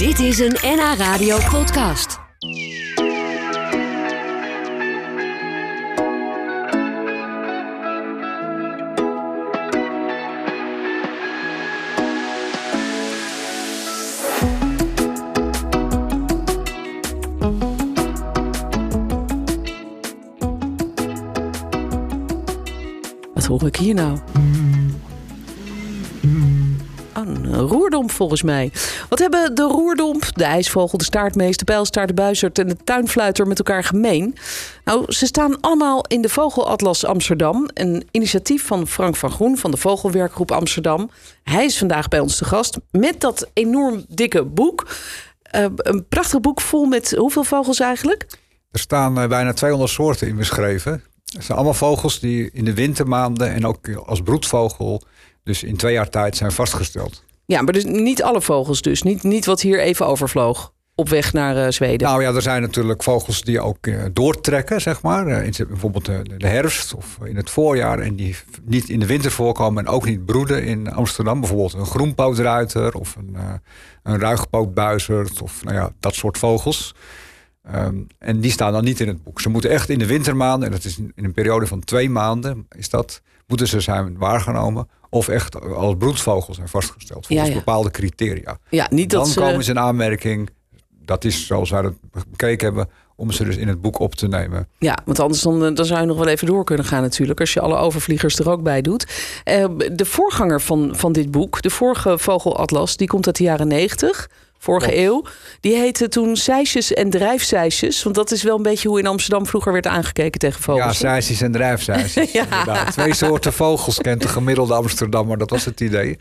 Dit is een NH Radio podcast. Wat hoor ik hier nou? Een roerdomp volgens mij. Wat hebben de roerdomp, de ijsvogel, de staartmees, de pijlstaart, de buizerd en de tuinfluiter met elkaar gemeen? Nou, ze staan allemaal in de Vogelatlas Amsterdam. Een initiatief van Frank van Groen van de Vogelwerkgroep Amsterdam. Hij is vandaag bij ons te gast met dat enorm dikke boek. Eh, een prachtig boek vol met hoeveel vogels eigenlijk? Er staan eh, bijna 200 soorten in beschreven. Het zijn allemaal vogels die in de wintermaanden en ook als broedvogel dus in twee jaar tijd zijn vastgesteld. Ja, maar dus niet alle vogels dus. Niet, niet wat hier even overvloog op weg naar eh, Zweden. Nou ja, er zijn natuurlijk vogels die ook eh, doortrekken, zeg maar. Eh, in, bijvoorbeeld de, herfst of in het voorjaar. En die niet in de winter voorkomen en ook niet broeden in Amsterdam. Bijvoorbeeld een groenpootruiter of een, een ruigpootbuizerd of nou ja, dat soort vogels. Ehm, en die staan dan niet in het boek. Ze moeten echt in de wintermaanden, en dat is in een periode van twee maanden, is dat, moeten ze zijn waargenomen. Of echt als broedvogels zijn vastgesteld. Volgens Ja, ja. bepaalde criteria. Ja, niet dat dan ze... komen ze in aanmerking. Dat is zoals wij het bekeken hebben. Om ze dus in het boek op te nemen. Ja, want anders dan, eh, dan zou je nog wel even door kunnen gaan natuurlijk. Als je alle overvliegers er ook bij doet. Eh, de voorganger van, van dit boek, de vorige Vogelatlas, die komt uit de jaren 90. Vorige eeuw. Die heette toen Seisjes en Drijfseisjes. Want dat is wel een beetje hoe in Amsterdam vroeger werd aangekeken tegen vogels. Ja, zeisjes en drijfzeisjes. Ja. Twee soorten vogels kent de gemiddelde Amsterdammer. Dat was het idee.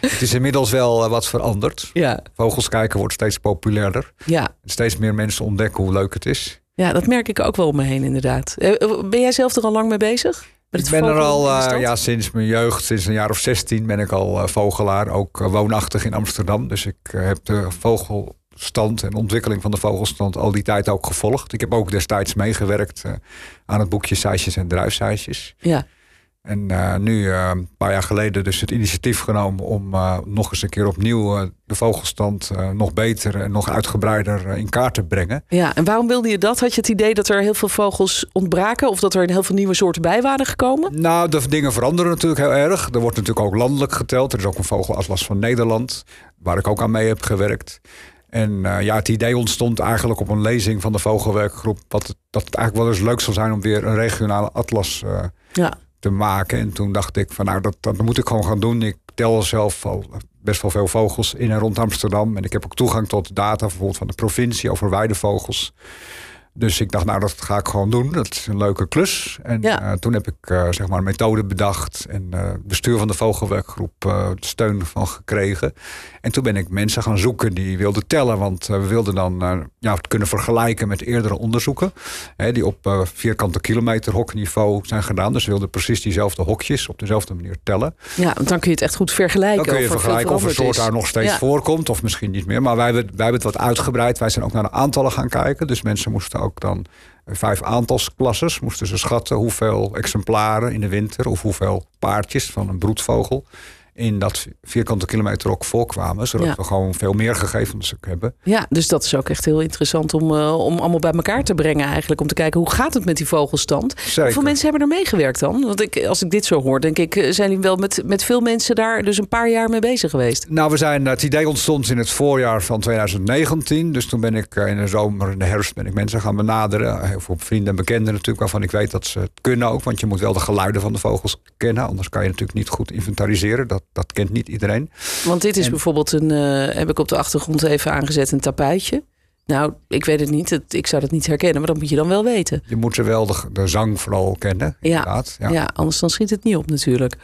Het is inmiddels wel eh, wat veranderd. ja, Vogels kijken wordt steeds populairder. ja. Steeds meer mensen ontdekken hoe leuk het is. ja, dat merk ik ook wel om me heen inderdaad. Eh, Ben jij zelf er al lang mee bezig? Ik ben er al eh, ja, sinds mijn jeugd, sinds een jaar of 16 ben ik al eh, vogelaar. Ook eh, woonachtig in Amsterdam. Dus ik heb de vogelstand en ontwikkeling van de vogelstand al die tijd ook gevolgd. Ik heb ook destijds meegewerkt aan het boekje Seisjes en Druifseisjes. Ja, En eh, nu, eh, een paar jaar geleden, dus het initiatief genomen om eh, nog eens een keer opnieuw de vogelstand nog beter en nog uitgebreider in kaart te brengen. ja, en waarom wilde je dat? Had je het idee dat er heel veel vogels ontbraken? Of dat er heel veel nieuwe soorten bij waren gekomen? Nou, de dingen veranderen natuurlijk heel erg. Er wordt natuurlijk ook landelijk geteld. Er is ook een vogelatlas van Nederland, waar ik ook aan mee heb gewerkt. En ja, het idee ontstond eigenlijk op een lezing van de Vogelwerkgroep. Wat dat het eigenlijk wel eens leuk zou zijn om weer een regionale atlas eh, Ja, te maken. En toen dacht ik van nou, dat, dat moet ik gewoon gaan doen. Ik tel zelf best wel veel vogels in en rond Amsterdam. En ik heb ook toegang tot data bijvoorbeeld van de provincie over weidevogels. Dus ik dacht, nou, dat ga ik gewoon doen. Dat is een leuke klus. En Ja. eh, toen heb ik eh, zeg maar een methode bedacht. En eh bestuur van de vogelwerkgroep steun van gekregen. En toen ben ik mensen gaan zoeken die wilden tellen. Want we wilden dan ja, het kunnen vergelijken met eerdere onderzoeken. Hè, die op vierkante kilometer hokniveau zijn gedaan. Dus we wilden precies diezelfde hokjes op dezelfde manier tellen. ja, want dan kun je het echt goed vergelijken. Dan kun je of er vergelijken of een soort daar nog steeds Ja. voorkomt. Of misschien niet meer. Maar wij hebben, wij hebben het wat uitgebreid. Wij zijn ook naar de aantallen gaan kijken. Dus mensen moesten ook dan eh, vijf aantalsklasses. Moesten ze schatten hoeveel exemplaren in de winter. Of hoeveel paardjes van een broedvogel. In dat vierkante kilometer ook voorkwamen. Zodat Ja. we gewoon veel meer gegevens hebben. Ja, dus dat is ook echt heel interessant om, eh, om allemaal bij elkaar te brengen eigenlijk. Om te kijken hoe gaat het met die vogelstand. Zeker. Hoeveel mensen hebben er meegewerkt dan? Want ik, als ik dit zo hoor, denk ik, eh, zijn jullie wel met, met veel mensen daar dus een paar jaar mee bezig geweest? Nou, we zijn, het idee ontstond in het voorjaar van 2019. Dus toen ben ik eh, in de zomer, in de herfst, ben ik mensen gaan benaderen. Heel veel vrienden en bekenden natuurlijk, waarvan ik weet dat ze het kunnen ook. Want je moet wel de geluiden van de vogels kennen. Anders kan je natuurlijk niet goed inventariseren. Dat, dat kent niet iedereen. Want dit is En- bijvoorbeeld een, eh, heb ik op de achtergrond even aangezet, een tapijtje. Nou, ik weet het niet. Het- ik zou dat niet herkennen, maar dat moet je dan wel weten. Je moet ze wel de, de zang vooral kennen. Ja. Inderdaad. Ja. Ja. anders dan schiet het niet op natuurlijk.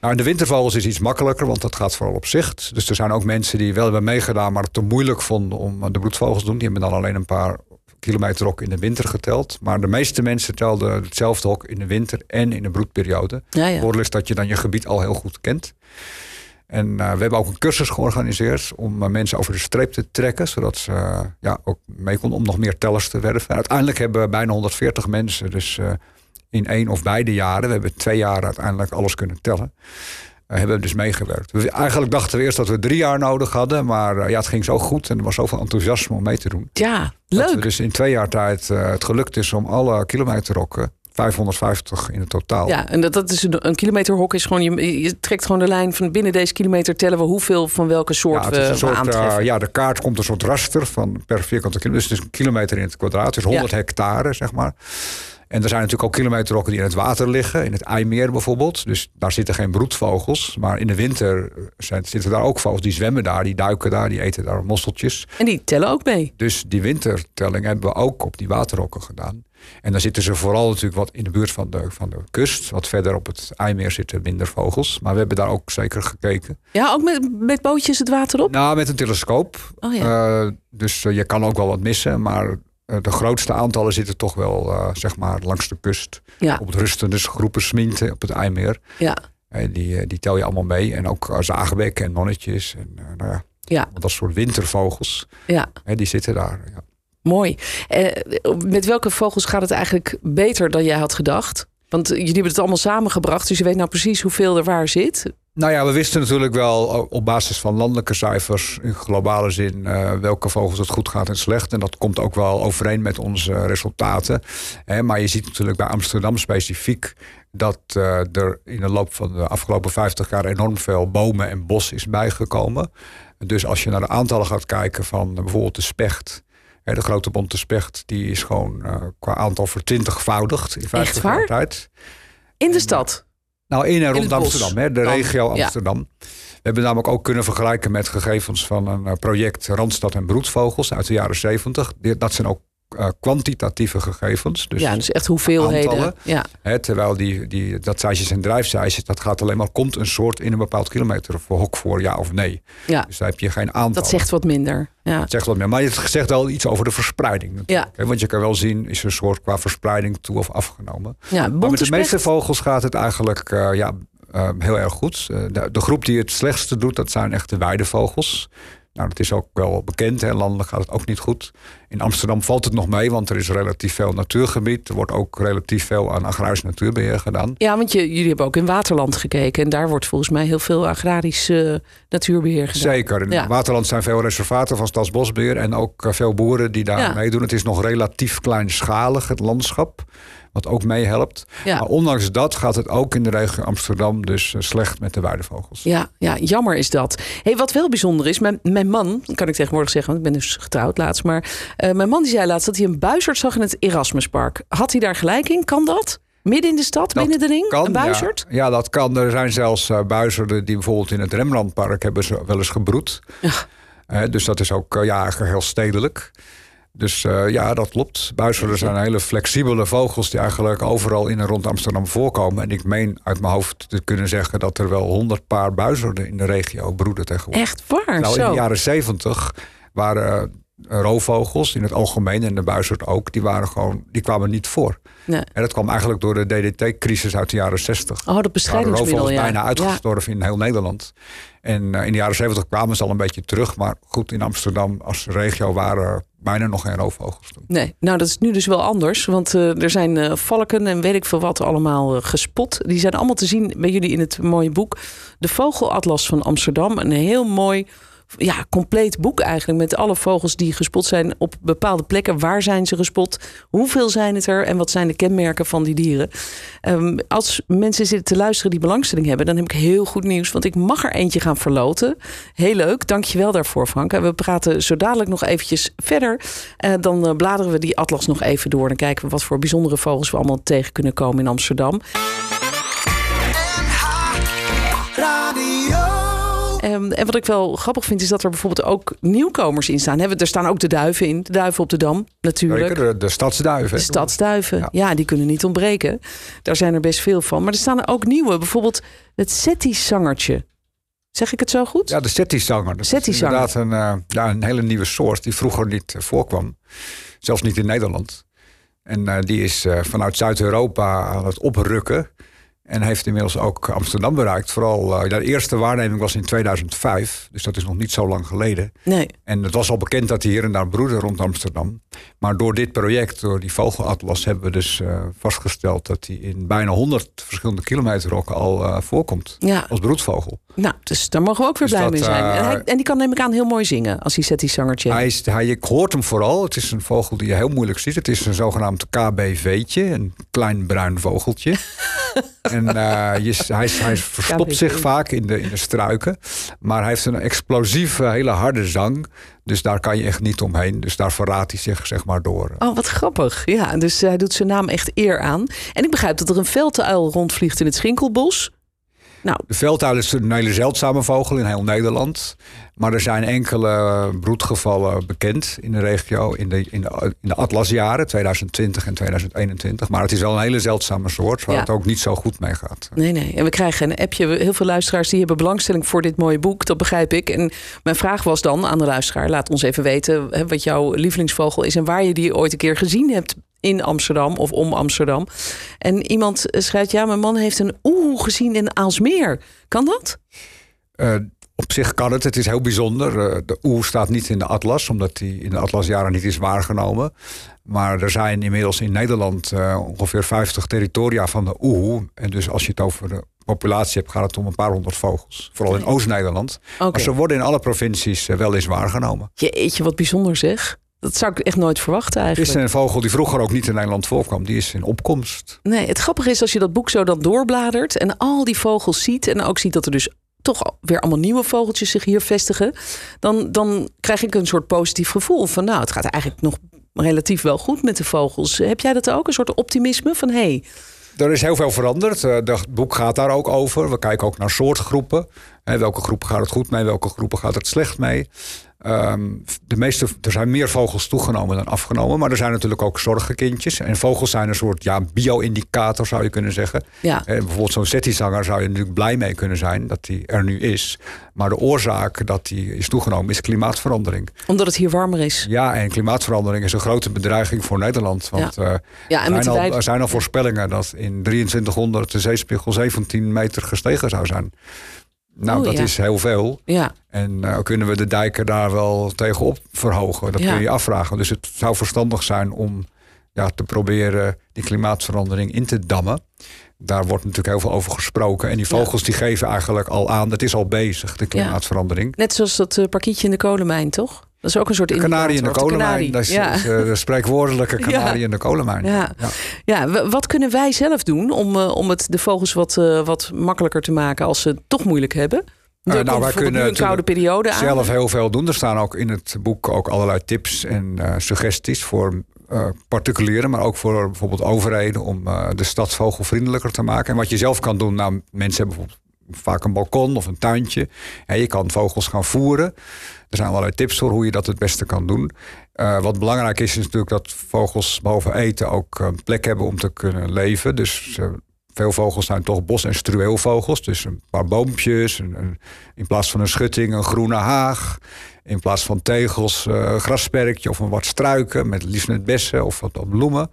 Nou, in de wintervogels is iets makkelijker, want dat gaat vooral op zicht. Dus er zijn ook mensen die wel hebben meegedaan, maar het te moeilijk vonden om de broedvogels te doen. Die hebben dan alleen een paar kilometer hok in de winter geteld. Maar de meeste mensen telden hetzelfde hok in de winter en in de broedperiode. Ja, ja. voordeel is dat je dan je gebied al heel goed kent. En eh, we hebben ook een cursus georganiseerd om eh, mensen over de streep te trekken. Zodat ze eh, ja, ook mee konden om nog meer tellers te werven. En uiteindelijk hebben we bijna 140 mensen. Dus in één of beide jaren. We hebben twee jaar uiteindelijk alles kunnen tellen. Hebben we dus meegewerkt. We, eigenlijk dachten we eerst dat we drie jaar nodig hadden. Maar eh, ja, het ging zo goed en er was zoveel enthousiasme om mee te doen. Ja, Dat leuk. dus in twee jaar tijd eh, het gelukt is om alle kilometerrokken, 550 in het totaal. Ja, en dat, dat is een, een kilometerhok is gewoon, je, je trekt gewoon de lijn van binnen deze kilometer tellen we hoeveel van welke soort Ja, we, aantreffen. eh, ja, de kaart komt een soort raster van per vierkante kilometer. Dus het is een kilometer in het kwadraat. Dus 100 hectare, zeg maar. En er zijn natuurlijk ook kilometerrokken die in het water liggen. In het IJmeer bijvoorbeeld. Dus daar zitten geen broedvogels. Maar in de winter zijn, zitten daar ook vogels. Die zwemmen daar, die duiken daar, die eten daar mosseltjes. En die tellen ook mee. Dus die wintertelling hebben we ook op die waterrokken gedaan. En dan zitten ze vooral natuurlijk wat in de buurt van de, van de kust. Wat verder op het IJmeer zitten minder vogels. Maar we hebben daar ook zeker gekeken. Ja, ook met, met bootjes het water op? Nou, met een telescoop. Oh ja. Eh, dus eh, je kan ook wel wat missen. Maar eh, de grootste aantallen zitten toch wel eh, zeg maar langs de kust. Ja, Op het rustende groepen sminten op het IJmeer. ja, En die, eh, die tel je allemaal mee. En ook uh, zaagbekken en mannetjes. En eh, nou ja, ja, dat soort wintervogels. ja. Die zitten daar. Ja. Mooi. Eh, met welke vogels gaat het eigenlijk beter dan jij had gedacht? Want jullie hebben het allemaal samengebracht, dus je weet nou precies hoeveel er waar zit. Nou ja, we wisten natuurlijk wel op basis van landelijke cijfers in globale zin eh, welke vogels het goed gaat en slecht. En dat komt ook wel overeen met onze resultaten. Hè, maar je ziet natuurlijk bij Amsterdam specifiek dat eh, er in de loop van de afgelopen 50 jaar enorm veel bomen en bos is bijgekomen. Dus als je naar de aantallen gaat kijken van eh, bijvoorbeeld de specht. hè, De grote bonte specht, die is gewoon eh, qua aantal vertwintigvoudigd in 50 waar? jaar tijd. In de stad. Nou, in en rond Amsterdam, hè, de dan, regio ja. Amsterdam. We hebben namelijk ook kunnen vergelijken met gegevens van een eh, project Randstad en Broedvogels uit de jaren 70. Die- Dat zijn ook eh, kwantitatieve gegevens. Dus, ja, dus echt hoeveelheden. aantallen. Ja, hè, terwijl die, die, dat zeisjes en drijfzeisjes, dat gaat alleen maar, komt een soort in een bepaald kilometer voor hok voor ja of nee. ja, Dus daar heb je geen aantal. dat zegt wat minder. Ja, zegt wat meer. Maar het zegt wel iets over de verspreiding. Ja. hè, Want je kan wel zien, is er een soort qua verspreiding toe of afgenomen. ja Maar met de meeste vogels gaat het eigenlijk eh, ja, eh, heel erg goed. De, de groep die het slechtste doet, dat zijn echt de weidevogels. Nou, dat is ook wel bekend. Landelijk gaat het ook niet goed. In Amsterdam valt het nog mee, want er is relatief veel natuurgebied. Er wordt ook relatief veel aan agrarisch natuurbeheer gedaan. Ja, want je, jullie hebben ook in Waterland gekeken. En daar wordt volgens mij heel veel agrarisch eh, natuurbeheer gedaan. Zeker. In Ja. Waterland zijn veel reservaten van Stadsbosbeheer en ook eh, veel boeren die daar Ja. meedoen. Het is nog relatief kleinschalig, het landschap. Wat ook meehelpt. Ja. Maar ondanks dat gaat het ook in de regio Amsterdam dus eh, slecht met de weidevogels. Ja, ja, jammer is dat. Hey, wat wel bijzonder is, mijn, mijn man, kan ik tegenwoordig zeggen, want ik ben dus getrouwd laatst, maar eh, mijn man die zei laatst dat hij een buizerd zag in het Erasmuspark. Had hij daar gelijk in? Kan dat? Midden in de stad, Dat binnen de ring? Kan, een buizerd? Ja, ja, dat kan. Er zijn zelfs eh, buizerden die bijvoorbeeld in het Rembrandtpark hebben ze wel eens gebroed. Ja. Dus dat is ook ja, heel stedelijk. Dus eh, ja, dat klopt. Buizerden zijn hele flexibele vogels die eigenlijk overal in en rond Amsterdam voorkomen. En ik meen uit mijn hoofd te kunnen zeggen dat er wel honderd paar buizerden in de regio broeden tegenwoordig. Echt waar? Nou, in Zo. de jaren zeventig waren eh, roofvogels in het algemeen en de buizerd ook, die, waren gewoon, die kwamen niet voor. Nee. En dat kwam eigenlijk door de DDT-crisis uit de jaren 60. Oh, dat bestrijdingsmiddel, roofvogels ja. bijna ja. uitgestorven in heel Nederland. En eh, in de jaren 70 kwamen ze al een beetje terug. Maar goed, in Amsterdam als regio waren bijna nog geen roofvogels. Nee, nou dat is nu dus wel anders. Want eh, er zijn eh, valken en weet ik veel wat allemaal eh, gespot. Die zijn allemaal te zien bij jullie in het mooie boek. De Vogelatlas van Amsterdam. Een heel mooi, ja, compleet boek eigenlijk. Met alle vogels die gespot zijn op bepaalde plekken. Waar zijn ze gespot? Hoeveel zijn het er? En wat zijn de kenmerken van die dieren? Ehm, als mensen zitten te luisteren die belangstelling hebben... dan heb ik heel goed nieuws. Want ik mag er eentje gaan verloten. Heel leuk. Dank je wel daarvoor, Frank. We praten zo dadelijk nog eventjes verder. Eh, dan eh, bladeren we die atlas nog even door. Dan kijken we wat voor bijzondere vogels we allemaal tegen kunnen komen in Amsterdam. Ehm, en wat ik wel grappig vind, is dat er bijvoorbeeld ook nieuwkomers in staan. Er staan ook de duiven in. De duiven op de Dam, natuurlijk. De, de stadsduiven. De stadsduiven, ja. Ja. die kunnen niet ontbreken. Daar zijn er best veel van. Maar er staan er ook nieuwe. Bijvoorbeeld het Setti-zangertje. Zeg ik het zo goed? Ja, de settizanger. Dat is inderdaad een, eh, ja, een hele nieuwe soort die vroeger niet eh, voorkwam. Zelfs niet in Nederland. En eh, die is vanuit Zuid-Europa aan het oprukken. En heeft inmiddels ook Amsterdam bereikt. Vooral uh, de eerste waarneming was in 2005. Dus dat is nog niet zo lang geleden. Nee. En het was al bekend dat hij hier en daar broedde rond Amsterdam. Maar door dit project, door die vogelatlas, hebben we dus uh, vastgesteld dat hij in bijna 100 verschillende kilometer ook al uh, voorkomt. Ja. Als broedvogel. Nou, dus daar mogen we ook weer Dus blij mee zijn. eh, En, hij- en die kan neem ik aan heel mooi zingen als hij zet die zangertje. Hij is, hij, je hoort hem vooral. Het is een vogel die je heel moeilijk ziet. Het is een zogenaamd KBV'tje, een klein bruin vogeltje. en eh, je, hij, hij verstopt zich vaak in de, in de struiken. Maar hij heeft een explosieve, hele harde zang. Dus daar kan je echt niet omheen. Dus daar verraadt hij zich zeg maar door. Oh, wat grappig. Ja, dus hij doet zijn naam echt eer aan. En ik begrijp dat er een velduil rondvliegt in het Schinkelbos. Nou, De velduil is een hele zeldzame vogel in heel Nederland. Maar er zijn enkele broedgevallen bekend in de regio in de, in de, in de atlasjaren 2020 en 2021. Maar het is wel een hele zeldzame soort waar Ja. het ook niet zo goed mee gaat. nee, nee. En we krijgen een appje. Heel veel luisteraars die hebben belangstelling voor dit mooie boek. Dat begrijp ik. En mijn vraag was dan aan de luisteraar. Laat ons even weten hè, wat jouw lievelingsvogel is. En waar je die ooit een keer gezien hebt in Amsterdam of om Amsterdam. En iemand schrijft, ja, mijn man heeft een oeh gezien in Aalsmeer. Kan dat? Eh, op zich kan het. Het is heel bijzonder. Eh, de oe staat niet in de atlas, omdat die in de atlasjaren niet is waargenomen. Maar er zijn inmiddels in Nederland eh, ongeveer 50 territoria van de oehoe. En dus als je het over de populatie hebt, gaat het om een paar honderd vogels. Vooral in Oost-Nederland. Oké. Maar ze worden in alle provincies eh, wel eens waargenomen. Jeetje, wat bijzonder zeg. Dat zou ik echt nooit verwachten Het is eigenlijk. een vogel die vroeger ook niet in Nederland voorkwam. Die is in opkomst. Nee, het grappige is als je dat boek zo dan doorbladert en al die vogels ziet en ook ziet dat er dus toch weer allemaal nieuwe vogeltjes zich hier vestigen, dan, dan krijg ik een soort positief gevoel van nou, het gaat eigenlijk nog relatief wel goed met de vogels. Heb jij dat ook? Een soort optimisme van hé, hey, Er is heel veel veranderd. Eh, Het boek gaat daar ook over. We kijken ook naar soortgroepen. Welke groepen gaat het goed mee, welke groepen gaat het slecht mee. Ehm, de meeste, er zijn meer vogels toegenomen dan afgenomen. Maar er zijn natuurlijk ook zorgenkindjes. En vogels zijn een soort ja, bio-indicator, zou je kunnen zeggen. ja, Eh, bijvoorbeeld zo'n settizanger zou je natuurlijk blij mee kunnen zijn dat die er nu is. Maar de oorzaak dat die is toegenomen is klimaatverandering. omdat het hier warmer is. Ja, en klimaatverandering is een grote bedreiging voor Nederland. Want eh, Ja, en er, zijn al, er zijn al voorspellingen dat in 2300 de zeespiegel 17 meter gestegen zou zijn. Nou, Oh, dat ja. is heel veel. Ja, En eh, kunnen we de dijken daar wel tegenop verhogen? Dat Ja. kun je afvragen. Dus het zou verstandig zijn om ja, te proberen die klimaatverandering in te dammen. Daar wordt natuurlijk heel veel over gesproken. En die Ja. vogels die geven eigenlijk al aan, het is al bezig, de klimaatverandering. net zoals dat eh, parkietje in de kolenmijn, toch? Dat is ook een soort De kanarie in de kolenmijn, dat is, ja. eh, de spreekwoordelijke kanarie Ja. in de kolenmijn. Ja. Ja, wat kunnen wij zelf doen om, eh, om het de vogels wat, eh, wat makkelijker te maken als ze het toch moeilijk hebben? Nou, wij kunnen nu een koude periode aan. zelf heel veel doen. Er staan ook in het boek ook allerlei tips en suggesties voor particulieren, maar ook voor bijvoorbeeld overheden om de stad vogelvriendelijker te maken. En wat je zelf kan doen, nou, mensen hebben bijvoorbeeld vaak een balkon of een tuintje. En je kan vogels gaan voeren. Er zijn allerlei tips voor hoe je dat het beste kan doen. Eh, wat belangrijk is, is natuurlijk dat vogels boven eten ook een plek hebben om te kunnen leven. Dus eh, veel vogels zijn toch bos- en struweelvogels. Dus een paar boompjes, een, een- in plaats van een schutting een groene haag. In plaats van tegels eh, een grasperkje of een wat struiken met liefst met bessen of wat, bloemen.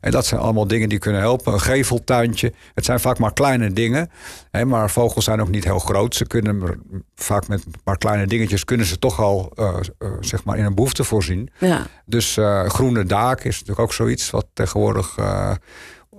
En dat zijn allemaal dingen die kunnen helpen. Een geveltuintje. Het zijn vaak maar kleine dingen. Hè, maar vogels zijn ook niet heel groot. Ze kunnen vaak met een paar kleine dingetjes kunnen ze toch al eh, eh, zeg maar in een behoefte voorzien. Ja. Dus groene daak is natuurlijk ook zoiets wat tegenwoordig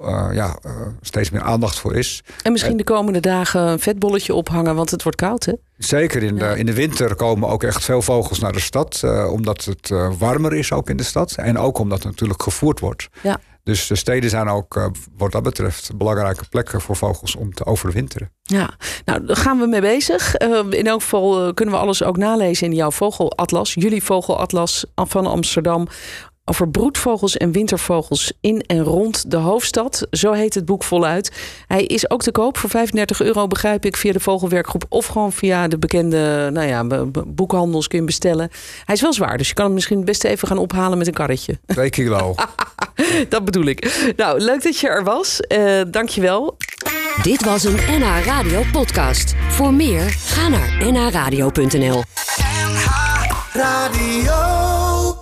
eh, ja, eh, steeds meer aandacht voor is. En misschien de komende dagen een vetbolletje ophangen, want het wordt koud, hè? Zeker in de, Ja. in de winter komen ook echt veel vogels naar de stad. eh, omdat het warmer is ook in de stad. En ook omdat het natuurlijk gevoerd wordt. Ja. Dus de steden zijn ook wat dat betreft belangrijke plekken voor vogels om te overwinteren. Ja, nou, daar gaan we mee bezig. In elk geval kunnen we alles ook nalezen in jouw vogelatlas. Jullie vogelatlas van Amsterdam. Over broedvogels en wintervogels in en rond de hoofdstad. Zo heet het boek voluit. Hij is ook te koop voor 35 euro, begrijp ik, via de Vogelwerkgroep. Of gewoon via de bekende nou ja, boekhandels kun je bestellen. Hij is wel zwaar, dus je kan hem misschien het beste even gaan ophalen met een karretje. Twee kilo. Dat bedoel ik. Nou, leuk dat je er was. Eh dankjewel. Dit was een NH Radio podcast. Voor meer, ga naar nhradio.nl. Radio.